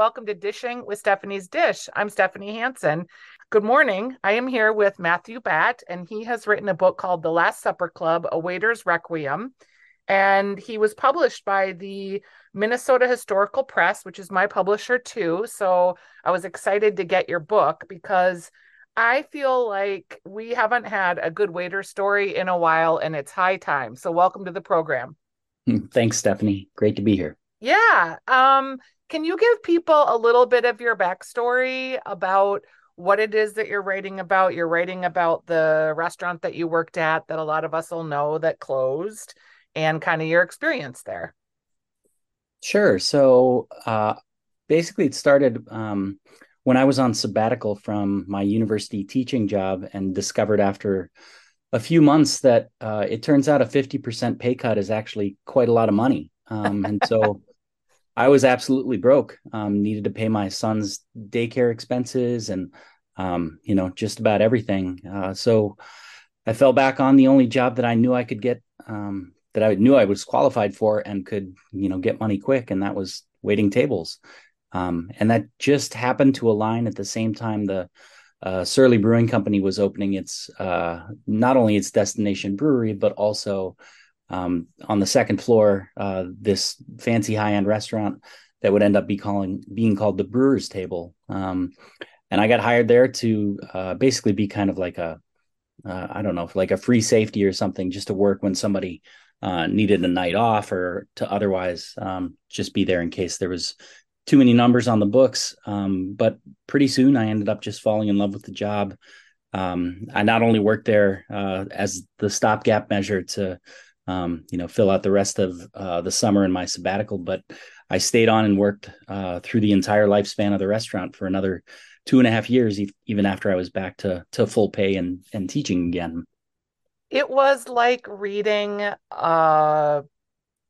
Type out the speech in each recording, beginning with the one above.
Hello, everybody, and welcome to Dishing with Stephanie's Dish. I'm Stephanie Hansen. Good morning. I am here with Matthew Batt, and he has written a book called The Last Supper Club A Waiter's Requiem. And he was published by the Minnesota Historical Press, which is my publisher too. So I was excited to get your book because I feel like we haven't had a good waiter story in a while, and it's high time. So, welcome to the program. Thanks, Stephanie. Great to be here. Yeah. Um, can you give people a little bit of your backstory about what it is that you're writing about? You're writing about the restaurant that you worked at that a lot of us will know that closed and kind of your experience there. Sure. So uh, basically, it started um, when I was on sabbatical from my university teaching job and discovered after a few months that uh, it turns out a 50% pay cut is actually quite a lot of money. Um, and so I was absolutely broke. Um, needed to pay my son's daycare expenses and um, you know just about everything. Uh, so I fell back on the only job that I knew I could get um, that I knew I was qualified for and could you know get money quick, and that was waiting tables. Um, and that just happened to align at the same time the uh, Surly Brewing Company was opening its uh, not only its destination brewery but also um, on the second floor, uh, this fancy high end restaurant that would end up be calling being called the Brewers Table. Um, and I got hired there to uh, basically be kind of like a uh, I don't know, like a free safety or something, just to work when somebody uh, needed a night off or to otherwise um, just be there in case there was too many numbers on the books. Um, but pretty soon I ended up just falling in love with the job. Um, I not only worked there uh, as the stopgap measure to um, you know, fill out the rest of uh, the summer in my sabbatical. But I stayed on and worked uh, through the entire lifespan of the restaurant for another two and a half years, even after I was back to to full pay and and teaching again. It was like reading uh,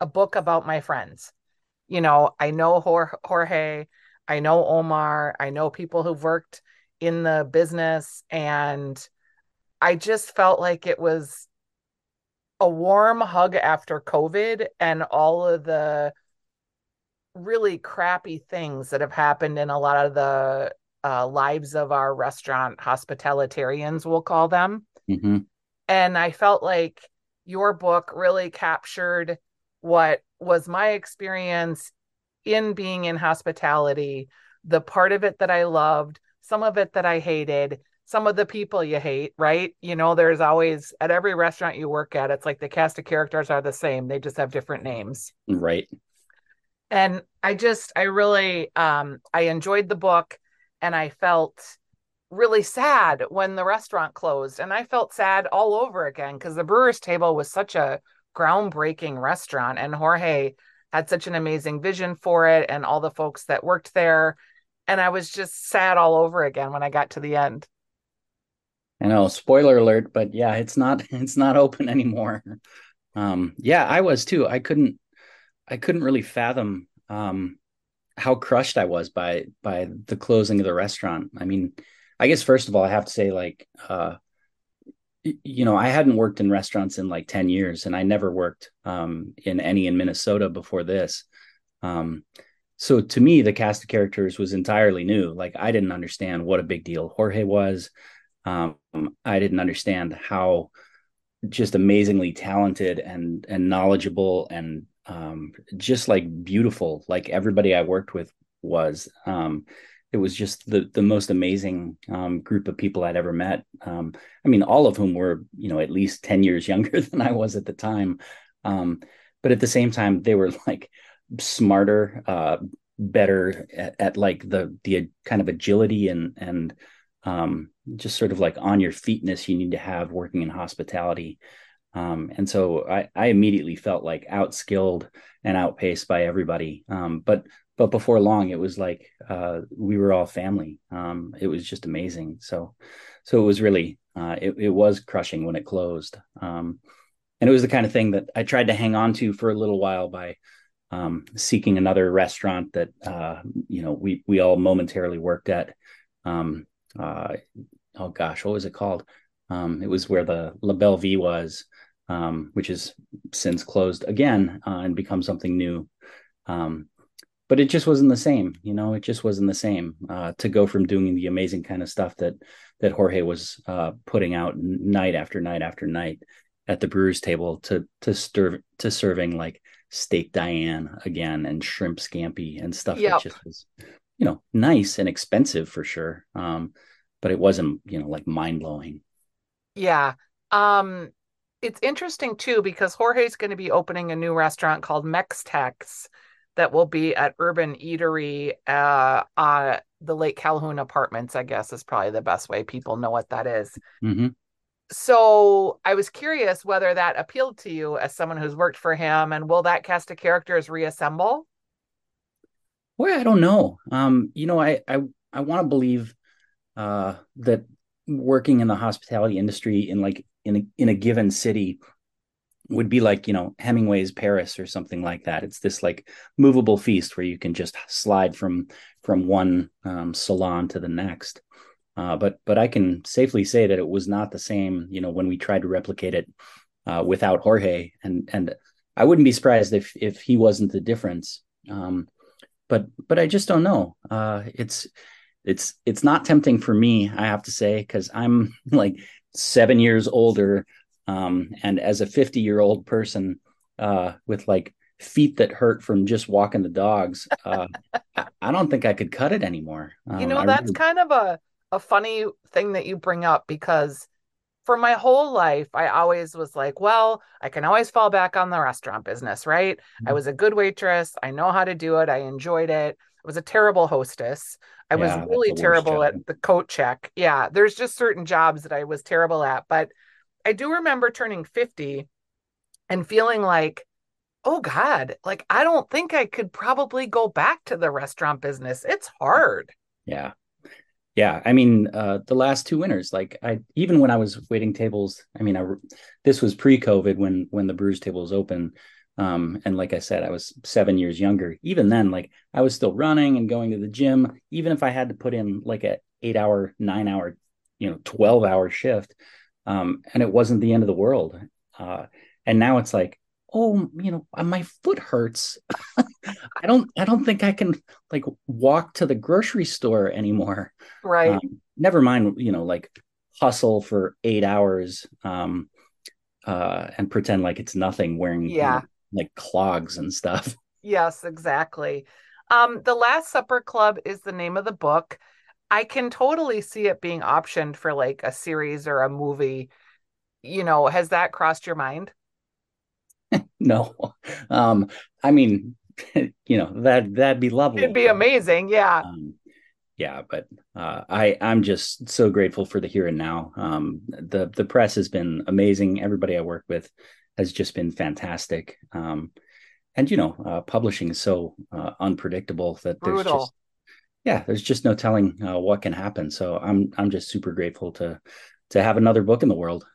a book about my friends. You know, I know Jorge, I know Omar, I know people who've worked in the business, and I just felt like it was a warm hug after COVID and all of the really crappy things that have happened in a lot of the uh, lives of our restaurant hospitalitarians, we'll call them. Mm-hmm. And I felt like your book really captured what was my experience in being in hospitality, the part of it that I loved, some of it that I hated, some of the people you hate, right? You know, there's always at every restaurant you work at, it's like the cast of characters are the same. They just have different names. Right. And I just I really um I enjoyed the book and I felt really sad when the restaurant closed and I felt sad all over again cuz the brewer's table was such a groundbreaking restaurant and Jorge had such an amazing vision for it and all the folks that worked there and I was just sad all over again when I got to the end. I know, spoiler alert, but yeah, it's not it's not open anymore. Um, yeah, I was too. I couldn't I couldn't really fathom um, how crushed I was by by the closing of the restaurant. I mean, I guess first of all, I have to say like uh, you know, I hadn't worked in restaurants in like 10 years and I never worked um, in any in Minnesota before this. Um, so to me, the cast of characters was entirely new. Like I didn't understand what a big deal Jorge was. Um, I didn't understand how just amazingly talented and and knowledgeable and um, just like beautiful, like everybody I worked with was. Um, it was just the the most amazing um, group of people I'd ever met. Um, I mean, all of whom were you know at least ten years younger than I was at the time, um, but at the same time they were like smarter, uh, better at, at, like the the kind of agility and and um, just sort of like on your feetness you need to have working in hospitality. Um, and so I, I immediately felt like outskilled and outpaced by everybody. Um, but but before long, it was like uh, we were all family. Um, it was just amazing. So so it was really uh, it, it was crushing when it closed. Um, and it was the kind of thing that I tried to hang on to for a little while by um, seeking another restaurant that uh, you know we we all momentarily worked at. Um, uh, oh gosh, what was it called? Um, it was where the La Belle Vie was, um, which is since closed again uh, and become something new. Um, but it just wasn't the same. You know, it just wasn't the same uh, to go from doing the amazing kind of stuff that that Jorge was uh, putting out night after night after night at the brewers table to to serve to serving like steak Diane again and shrimp scampi and stuff yep. that just was you know nice and expensive for sure um but it wasn't you know like mind-blowing yeah um it's interesting too because jorge's going to be opening a new restaurant called mextex that will be at urban eatery uh uh the lake calhoun apartments i guess is probably the best way people know what that is. Mm-hmm. so i was curious whether that appealed to you as someone who's worked for him and will that cast of characters reassemble well, I don't know. Um, you know, I I I want to believe uh, that working in the hospitality industry in like in a, in a given city would be like you know Hemingway's Paris or something like that. It's this like movable feast where you can just slide from from one um, salon to the next. Uh, but but I can safely say that it was not the same. You know, when we tried to replicate it uh, without Jorge, and and I wouldn't be surprised if if he wasn't the difference. Um, but but I just don't know. Uh, it's it's it's not tempting for me, I have to say, because I'm like seven years older, um, and as a 50 year old person uh, with like feet that hurt from just walking the dogs, uh, I don't think I could cut it anymore. Um, you know, that's really... kind of a a funny thing that you bring up because for my whole life, I always was like, well, I can always fall back on the restaurant business, right? Mm-hmm. I was a good waitress. I know how to do it. I enjoyed it. I was a terrible hostess. I yeah, was really terrible at the coat check. Yeah, there's just certain jobs that I was terrible at. But I do remember turning 50 and feeling like, oh God, like I don't think I could probably go back to the restaurant business. It's hard. Yeah yeah i mean uh, the last two winners like i even when i was waiting tables i mean i this was pre-covid when when the brewer's table was open um, and like i said i was seven years younger. Even then like i was still running and going to the gym. Even if i had to put in like a eight hour nine hour you know 12 hour shift um, and it wasn't the end of the world uh, and now it's like oh you know uh, my foot hurts. I don't i don't think i can like walk to the grocery store anymore. Right. Um, never mind you know like hustle for eight hours um uh and pretend like it's nothing wearing yeah you know, like clogs and stuff yes exactly um the last supper club is the name of the book i can totally see it being optioned for like a series or a movie you know has that crossed your mind no. Um, I mean, you know, that that'd be lovely. It'd be amazing, yeah. Um, yeah, but uh, I I'm just so grateful for the here and now. Um, the the press has been amazing. Everybody I work with has just been fantastic. Um, and you know, uh, publishing is so uh, unpredictable that there's Brutal. just yeah, there's just no telling uh, what can happen. So I'm I'm just super grateful to to have another book in the world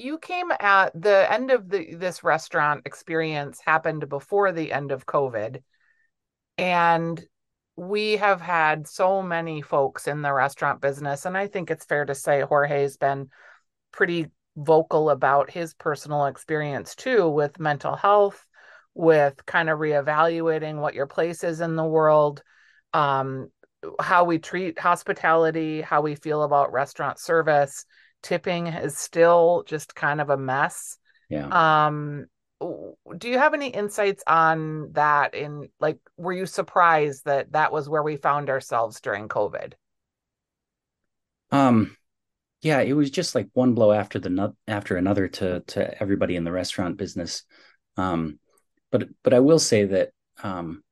you came at the end of the this restaurant experience happened before the end of covid and we have had so many folks in the restaurant business and i think it's fair to say jorge's been pretty vocal about his personal experience too with mental health with kind of reevaluating what your place is in the world um, how we treat hospitality how we feel about restaurant service tipping is still just kind of a mess. Yeah. Um do you have any insights on that in like were you surprised that that was where we found ourselves during covid um yeah it was just like one blow after the after another to to everybody in the restaurant business. Um but but i will say that um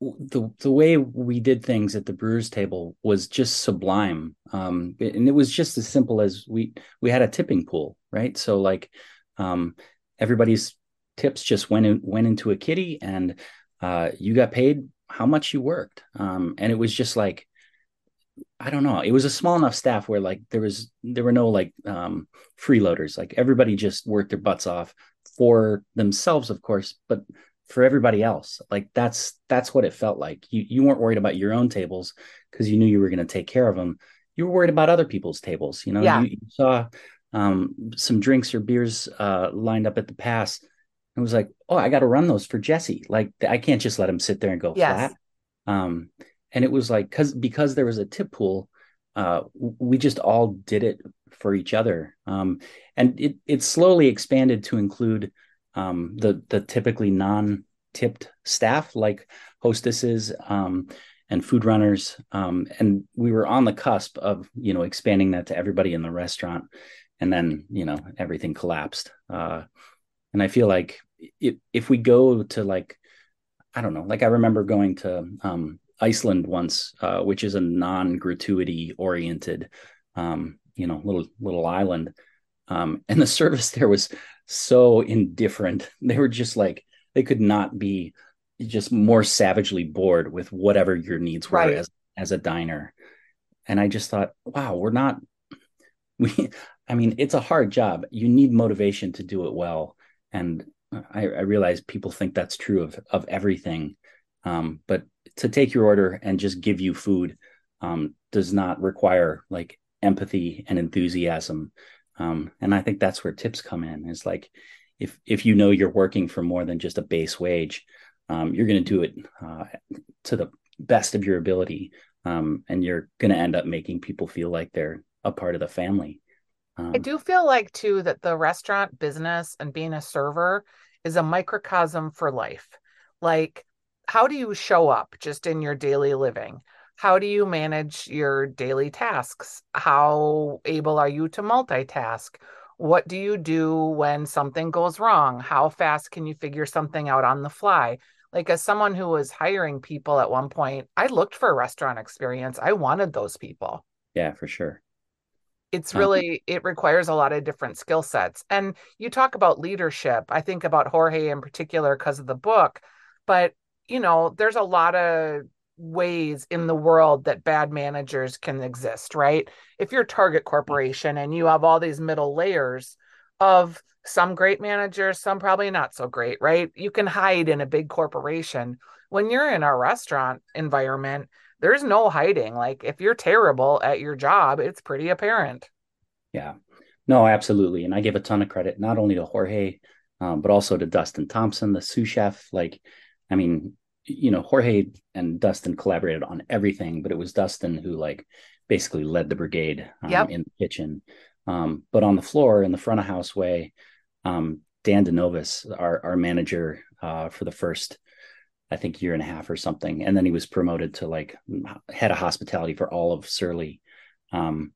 the the way we did things at the brewers table was just sublime. Um, and it was just as simple as we we had a tipping pool right? So like um, everybody's tips just went in, went into a kitty and uh, you got paid how much you worked. Um, and it was just like I don't know. It was a small enough staff where like there was there were no like um freeloaders. Like everybody just worked their butts off for themselves, of course, but for everybody else. Like that's that's what it felt like. You you weren't worried about your own tables because you knew you were going to take care of them. You were worried about other people's tables. You know, yeah. you, you saw um, some drinks or beers uh, lined up at the pass. and was like, "Oh, I got to run those for Jesse. Like, I can't just let him sit there and go Yes. flat." Um, and it was like because because there was a tip pool, uh, we just all did it for each other. Um, and it it slowly expanded to include um, the the typically non tipped staff like hostesses um, and food runners. Um, and we were on the cusp of you know expanding that to everybody in the restaurant. And then you know everything collapsed. Uh, and I feel like if if we go to like I don't know, like I remember going to um, Iceland once, uh, which is a non-gratuity oriented, um, you know, little little island, um, and the service there was so indifferent. They were just like they could not be just more savagely bored with whatever your needs were Right. as as a diner. And I just thought, wow, we're not we. I mean, it's a hard job. You need motivation to do it well, and I, I realize people think that's true of of everything. Um, but to take your order and just give you food um, does not require like empathy and enthusiasm. Um, and I think that's where tips come in. Is like if if you know you're working for more than just a base wage, um, you're going to do it uh, to the best of your ability, um, and you're going to end up making people feel like they're a part of the family. I Um, do feel like too that the restaurant business and being a server is a microcosm for life. Like, how do you show up just in your daily living? How do you manage your daily tasks? How able are you to multitask? What do you do when something goes wrong? How fast can you figure something out on the fly? Like, as someone who was hiring people at one point, I looked for a restaurant experience. I wanted those people yeah, for sure. it's really it requires a lot of different skill sets and you talk about leadership i think about jorge in particular because of the book but you know there's a lot of ways in the world that bad managers can exist right if you're target corporation and you have all these middle layers of some great managers some probably not so great right you can hide in a big corporation when you're in a restaurant environment there's no hiding. Like if you're terrible at your job, it's pretty apparent. Yeah, no, absolutely. And I give a ton of credit not only to Jorge, um, but also to Dustin Thompson, the sous chef. Like, I mean, you know, Jorge and Dustin collaborated on everything, but it was Dustin who like basically led the brigade um, Yep. in the kitchen. Um, but on the floor in the front of house way, um, Dan DeNovis, our our manager uh, for the first, I think, year and a half or something, and then he was promoted to like head of hospitality for all of Surly. Um,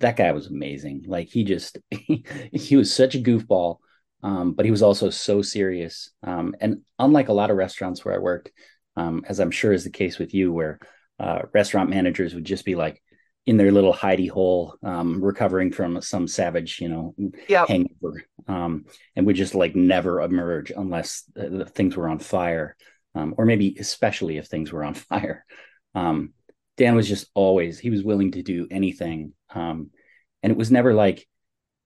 that guy was amazing. Like he just he, he was such a goofball, um, but he was also so serious. Um, and unlike a lot of restaurants where I worked, um, as I'm sure is the case with you, where uh, restaurant managers would just be like in their little hidey hole, um, recovering from some savage, you know, Yep. hangover, um, and would just like never emerge unless the things were on fire, um, or maybe especially if things were on fire. Um, Dan was just always he was willing to do anything, um, and it was never like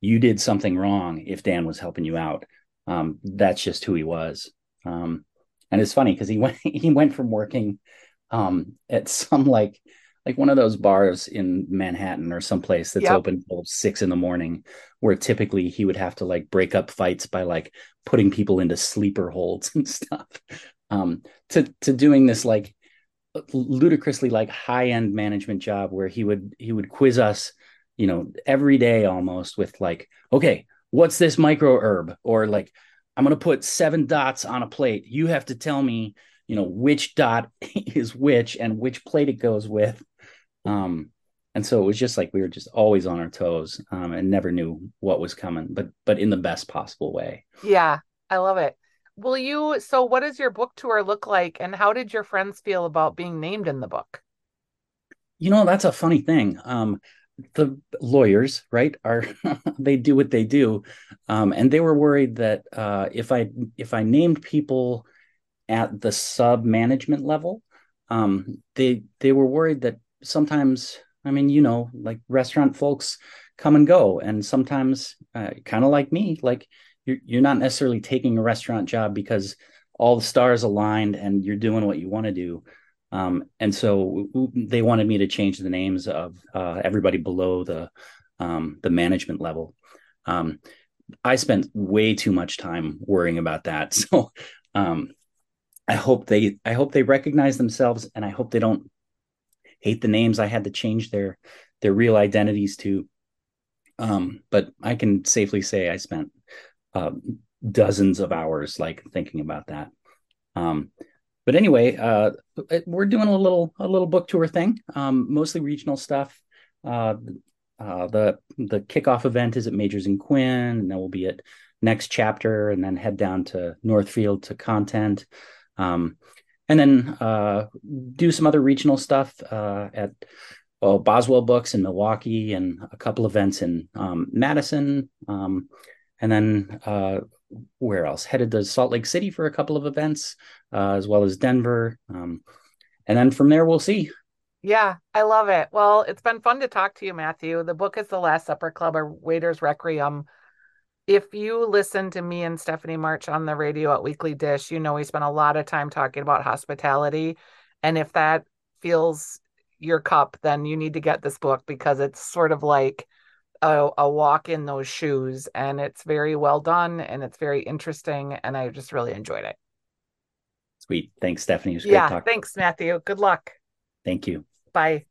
you did something wrong if Dan was helping you out. Um, that's just who he was. Um, and it's funny because he went he went from working um, at some like like one of those bars in Manhattan or someplace that's Yep. open till six in the morning, where typically he would have to like break up fights by like putting people into sleeper holds and stuff. Um, to to doing this like ludicrously like high end management job where he would he would quiz us, you know, every day almost with like, okay, what's this micro herb or like I'm going to put seven dots on a plate. You have to tell me, you know, which dot is which and which plate it goes with. Um, and so it was just like we were just always on our toes um, and never knew what was coming, but but in the best possible way. Yeah, I love it. Will you, so what does your book tour look like and how did your friends feel about being named in the book? You know, that's a funny thing. Um, the lawyers, right, are they do what they do, um, and they were worried that uh, if I if I named people at the sub management level, um, they they were worried that sometimes, I mean, you know, like restaurant folks come and go, and sometimes, uh, kind of like me, like you're you're not necessarily taking a restaurant job because all the stars aligned and you're doing what you want to do. Um, and so they wanted me to change the names of uh, everybody below the um, the management level. Um, I spent way too much time worrying about that. So um, I hope they I hope they recognize themselves and I hope they don't hate the names I had to change their their real identities to. Um, but I can safely say I spent uh, dozens of hours like thinking about that. But anyway, uh, we're doing a little a little book tour thing, um, mostly regional stuff. Uh, uh, the the kickoff event is at Magers and Quinn, and then we'll be at next chapter, and then head down to Northfield to content, um, and then uh, do some other regional stuff uh, at well, Boswell Books in Milwaukee, and a couple events in um, Madison, um, and then uh, where else? Headed to Salt Lake City for a couple of events, uh, as well as Denver. Um, and then from there, we'll see. Yeah, I love it. Well, it's been fun to talk to you, Matthew. The book is The Last Supper Club, or Waiter's Requiem. If you listen to me and Stephanie March on the radio at Weekly Dish, you know we spend a lot of time talking about hospitality. And if that feels your cup, then you need to get this book because it's sort of like a, a walk in those shoes and it's very well done and it's very interesting and I just really enjoyed it. Sweet. Thanks, Stephanie. yeah, thanks, Matthew. Good luck. Thank you. Bye.